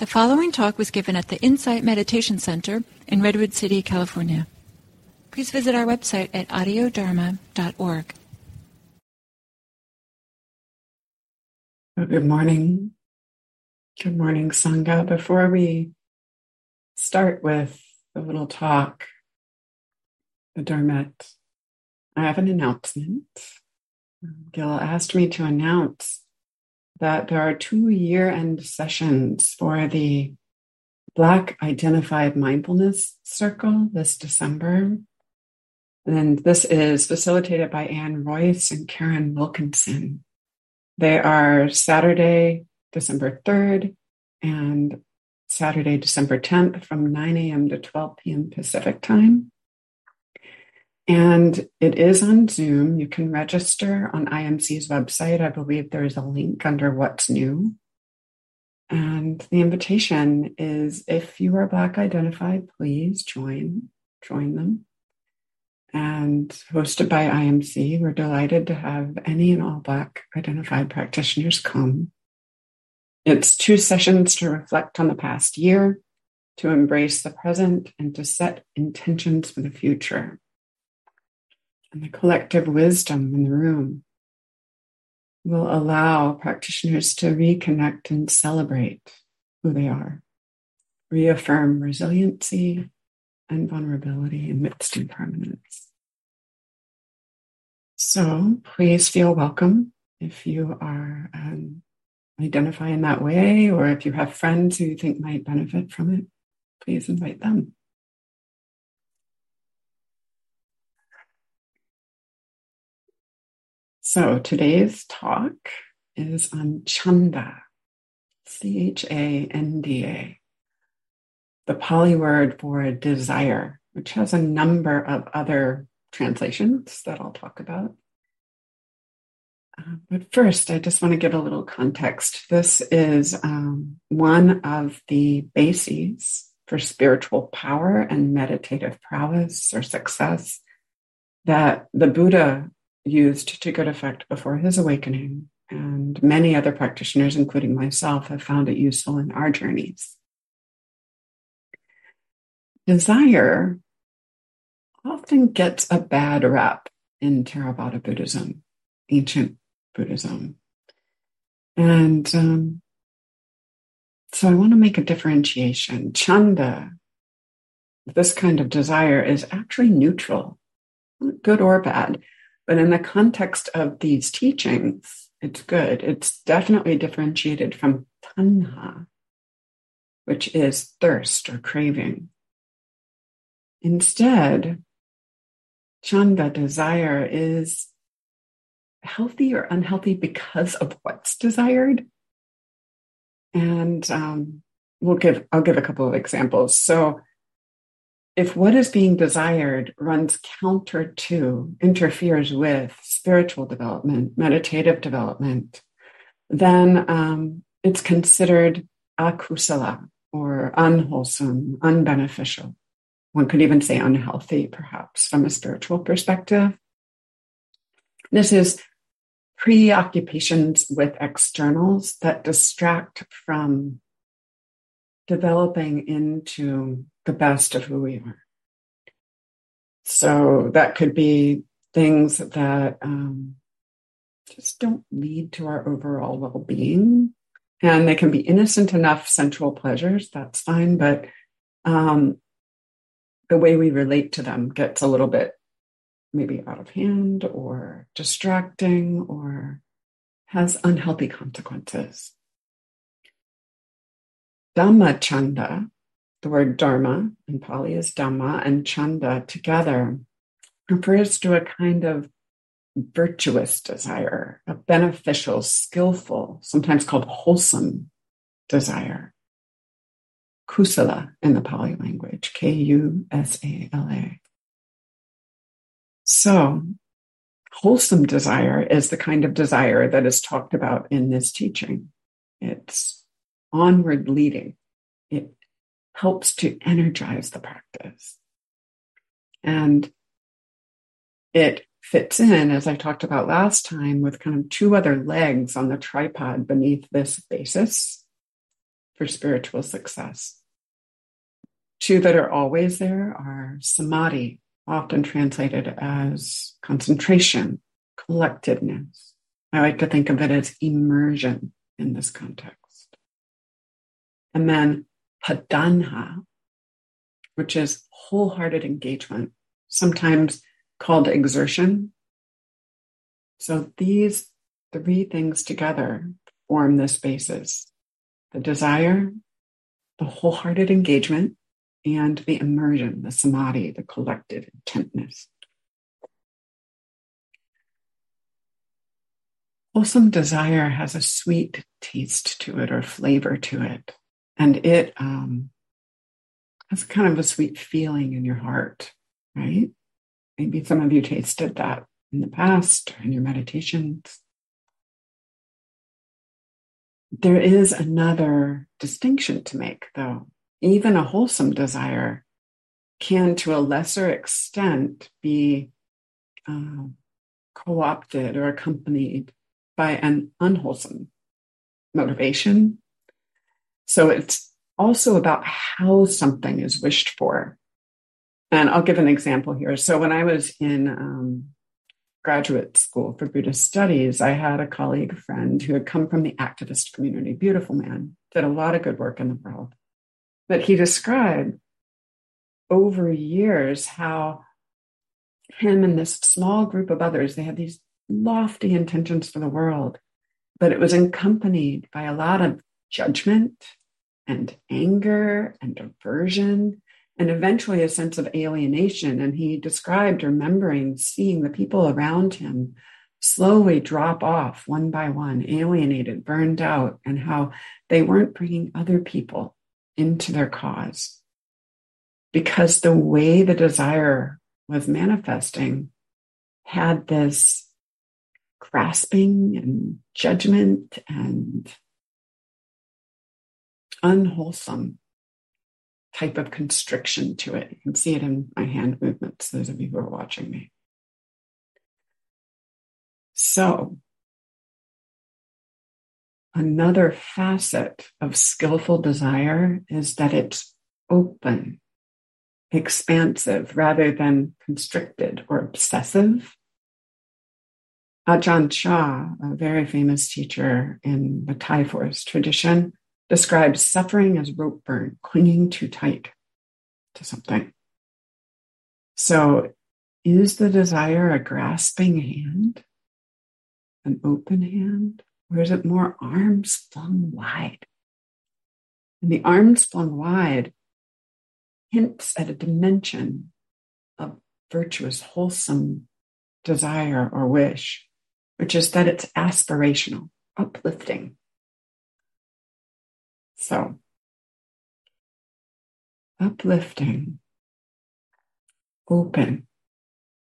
The following talk was given at the Insight Meditation Center in Redwood City, California. Please visit our website at audiodharma.org. Good morning. Good morning, Sangha. Before we start with the little talk, the Dharmette, I have an announcement. Gil asked me to announce that there are two year end sessions for the Black Identified Mindfulness Circle this December. And this is facilitated by Anne Royce and Karen Wilkinson. They are Saturday, December 3rd and Saturday, December 10th from 9 a.m. to 12 p.m. Pacific time. And it is on Zoom. You can register on IMC's website. I believe there is a link under What's New. And the invitation is if you are Black identified, please join, join them. And hosted by IMC, we're delighted to have any and all Black identified practitioners come. It's two sessions to reflect on the past year, to embrace the present, and to set intentions for the future and the collective wisdom in the room will allow practitioners to reconnect and celebrate who they are, reaffirm resiliency and vulnerability amidst impermanence. So please feel welcome if you are um, identifying that way or if you have friends who you think might benefit from it, please invite them. So today's talk is on chanda, C H A N D A, the Pali word for desire, which has a number of other translations that I'll talk about. Uh, but first, I just want to give a little context. This is um, one of the bases for spiritual power and meditative prowess or success that the Buddha used to good effect before his awakening. And many other practitioners, including myself, have found it useful in our journeys. Desire often gets a bad rap in Theravada Buddhism, ancient Buddhism. And um, so I want to make a differentiation. Chanda, this kind of desire, is actually neutral, good or bad. But in the context of these teachings, it's good. It's definitely differentiated from tanha, which is thirst or craving. Instead, chanda, desire, is healthy or unhealthy because of what's desired. And um, we'll give, I'll give a couple of examples. So if what is being desired runs counter to, interferes with spiritual development, meditative development, then um, it's considered akusala or unwholesome, unbeneficial. One could even say unhealthy, perhaps, from a spiritual perspective. This is preoccupations with externals that distract from developing into the best of who we are. So that could be things that um, just don't lead to our overall well being. And they can be innocent enough sensual pleasures, that's fine. But um, the way we relate to them gets a little bit maybe out of hand or distracting or has unhealthy consequences. Dhamma chanda the word dharma in Pali is dhamma and chanda together refers to a kind of virtuous desire, a beneficial, skillful, sometimes called wholesome desire. Kusala in the Pali language, K U S A L A. So, wholesome desire is the kind of desire that is talked about in this teaching. It's onward leading. It helps to energize the practice. And it fits in, as I talked about last time, with kind of two other legs on the tripod beneath this basis. for spiritual success. Two that are always there are samadhi, often translated as concentration, collectedness. I like to think of it as immersion in this context. And then padhana, which is wholehearted engagement, sometimes called exertion. So these three things together form this basis the desire, the wholehearted engagement, and the immersion, the samadhi, the collective intentness. Wholesome desire has a sweet taste to it or flavor to it. And it um, has kind of a sweet feeling in your heart, right? Maybe some of you tasted that in the past in your meditations. There is another distinction to make, though. Even a wholesome desire can, to a lesser extent, be uh, co opted or accompanied by an unwholesome motivation. So it's also about how something is wished for. And I'll give an example here. So when I was in um, graduate school for Buddhist studies, I had a colleague, friend who had come from the activist community, beautiful man, did a lot of good work in the world. But he described over years how him and this small group of others, they had these lofty intentions for the world, but it was accompanied by a lot of judgment and anger and aversion and eventually a sense of alienation. And he described remembering seeing the people around him slowly drop off one by one, alienated, burned out, and how they weren't bringing other people into their cause. Because the way the desire was manifesting had this grasping and judgment and unwholesome type of constriction to it. You can see it in my hand movements, those of you who are watching me. So, another facet of skillful desire is that it's open, expansive, rather than constricted or obsessive. Ajahn Chah, a very famous teacher in the Thai forest tradition, describes suffering as rope burn, clinging too tight to something. So, is the desire a grasping hand, an open hand, or is it more arms flung wide? And the arms flung wide hints at a dimension of virtuous, wholesome desire or wish, which is that it's aspirational, uplifting, so, uplifting, open,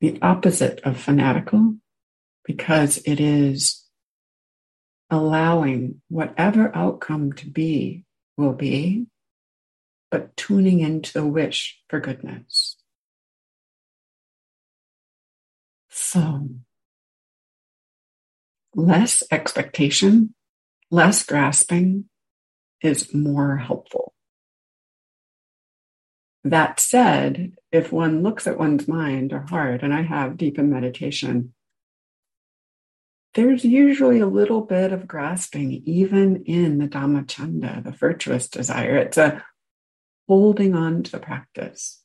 the opposite of fanatical, because it is allowing whatever outcome to be will be, but tuning into the wish for goodness. So, less expectation, less grasping, is more helpful. That said, if one looks at one's mind or heart, and I have deep in meditation, there's usually a little bit of grasping, even in the Dhammachanda, the virtuous desire. It's a holding on to the practice.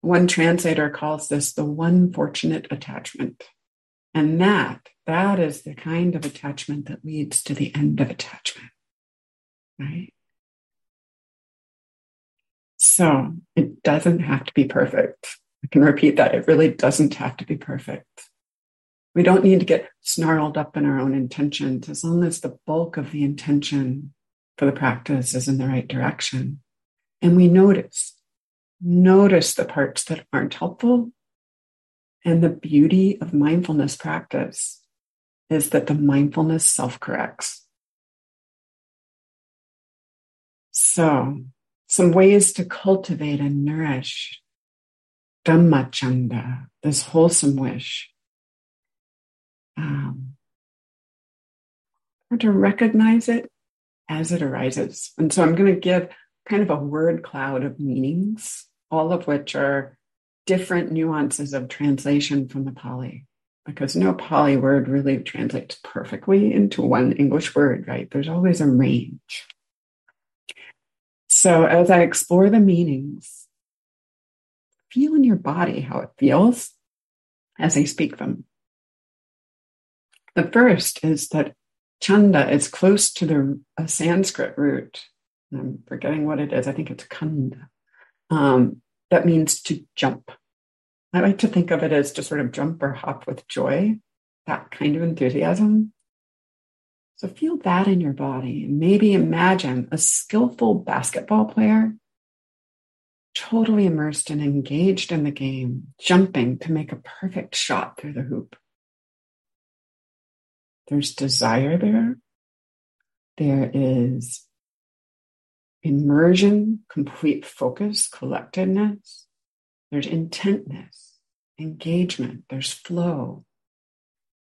One translator calls this the one fortunate attachment. And that, that is the kind of attachment that leads to the end of attachment right? So it doesn't have to be perfect. I can repeat that. It really doesn't have to be perfect. We don't need to get snarled up in our own intentions as long as the bulk of the intention for the practice is in the right direction. And we notice, notice the parts that aren't helpful. And the beauty of mindfulness practice is that the mindfulness self corrects. So, some ways to cultivate and nourish Dhammachanda, this wholesome wish. Um, or to recognize it as it arises. And so I'm going to give kind of a word cloud of meanings, all of which are different nuances of translation from the Pali. Because no Pali word really translates perfectly into one English word, right? There's always a range. So as I explore the meanings, feel in your body how it feels as I speak them. The first is that chanda is close to the a Sanskrit root. I'm forgetting what it is. I think it's kanda. Um, that means to jump. I like to think of it as to sort of jump or hop with joy, that kind of enthusiasm. So feel that in your body. Maybe imagine a skillful basketball player totally immersed and engaged in the game, jumping to make a perfect shot through the hoop. There's desire there. There is immersion, complete focus, collectedness. There's intentness, engagement. There's flow.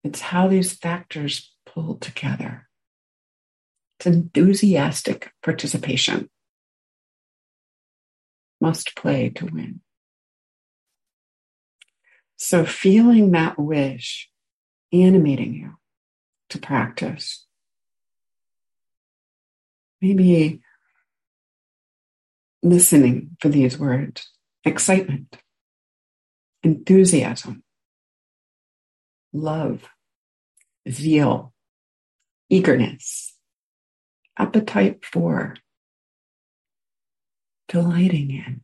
It's how these factors pull together. It's enthusiastic participation. Must play to win. So feeling that wish animating you to practice. Maybe listening for these words excitement, enthusiasm, love, zeal, eagerness, appetite for, delighting in,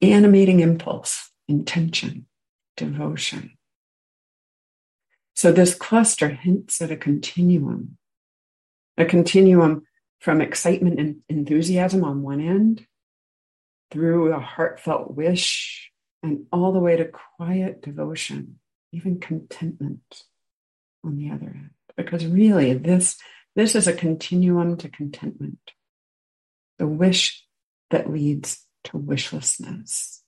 animating impulse, intention, devotion. So this cluster hints at a continuum, a continuum from excitement and enthusiasm on one end through a heartfelt wish and all the way to quiet devotion, even contentment on the other end. Because really, this, this is a continuum to contentment, the wish that leads to wishlessness.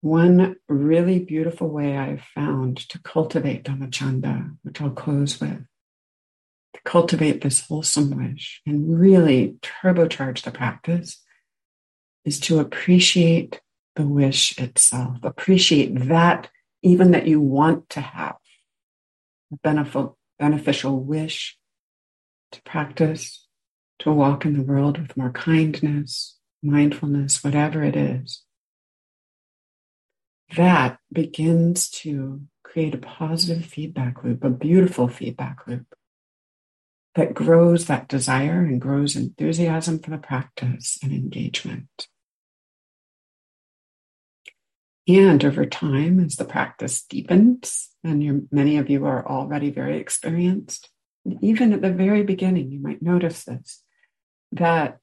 One really beautiful way I've found to cultivate Dhammachanda, which I'll close with, to cultivate this wholesome wish and really turbocharge the practice, is to appreciate the wish itself. Appreciate that, even that you want to have a beneficial, wish to practice, to walk in the world with more kindness, mindfulness, whatever it is that begins to create a positive feedback loop, a beautiful feedback loop that grows that desire and grows enthusiasm for the practice and engagement. And over time, as the practice deepens, and many of you are already very experienced, even at the very beginning, you might notice this that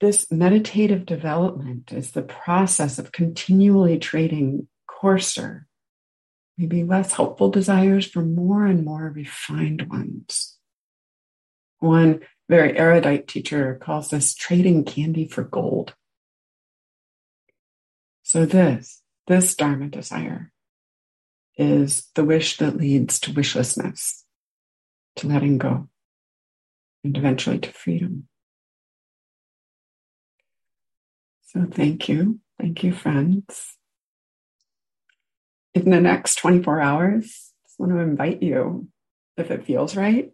this meditative development is the process of continually trading coarser, maybe less helpful desires for more and more refined ones. One very erudite teacher calls this trading candy for gold. So this, this Dharma desire is the wish that leads to wishlessness, to letting go, and eventually to freedom. So thank you. Thank you, friends. In the next 24 hours, I just want to invite you, if it feels right,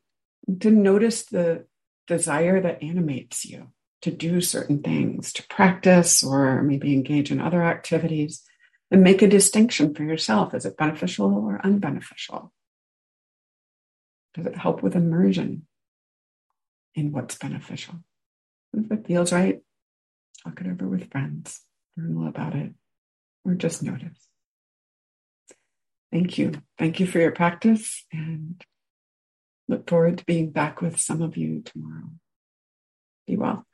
to notice the desire that animates you to do certain things, to practice or maybe engage in other activities, and make a distinction for yourself. Is it beneficial or unbeneficial? Does it help with immersion in what's beneficial? If it feels right, talk it over with friends, journal about it, or just notice. Thank you. Thank you for your practice and look forward to being back with some of you tomorrow. Be well.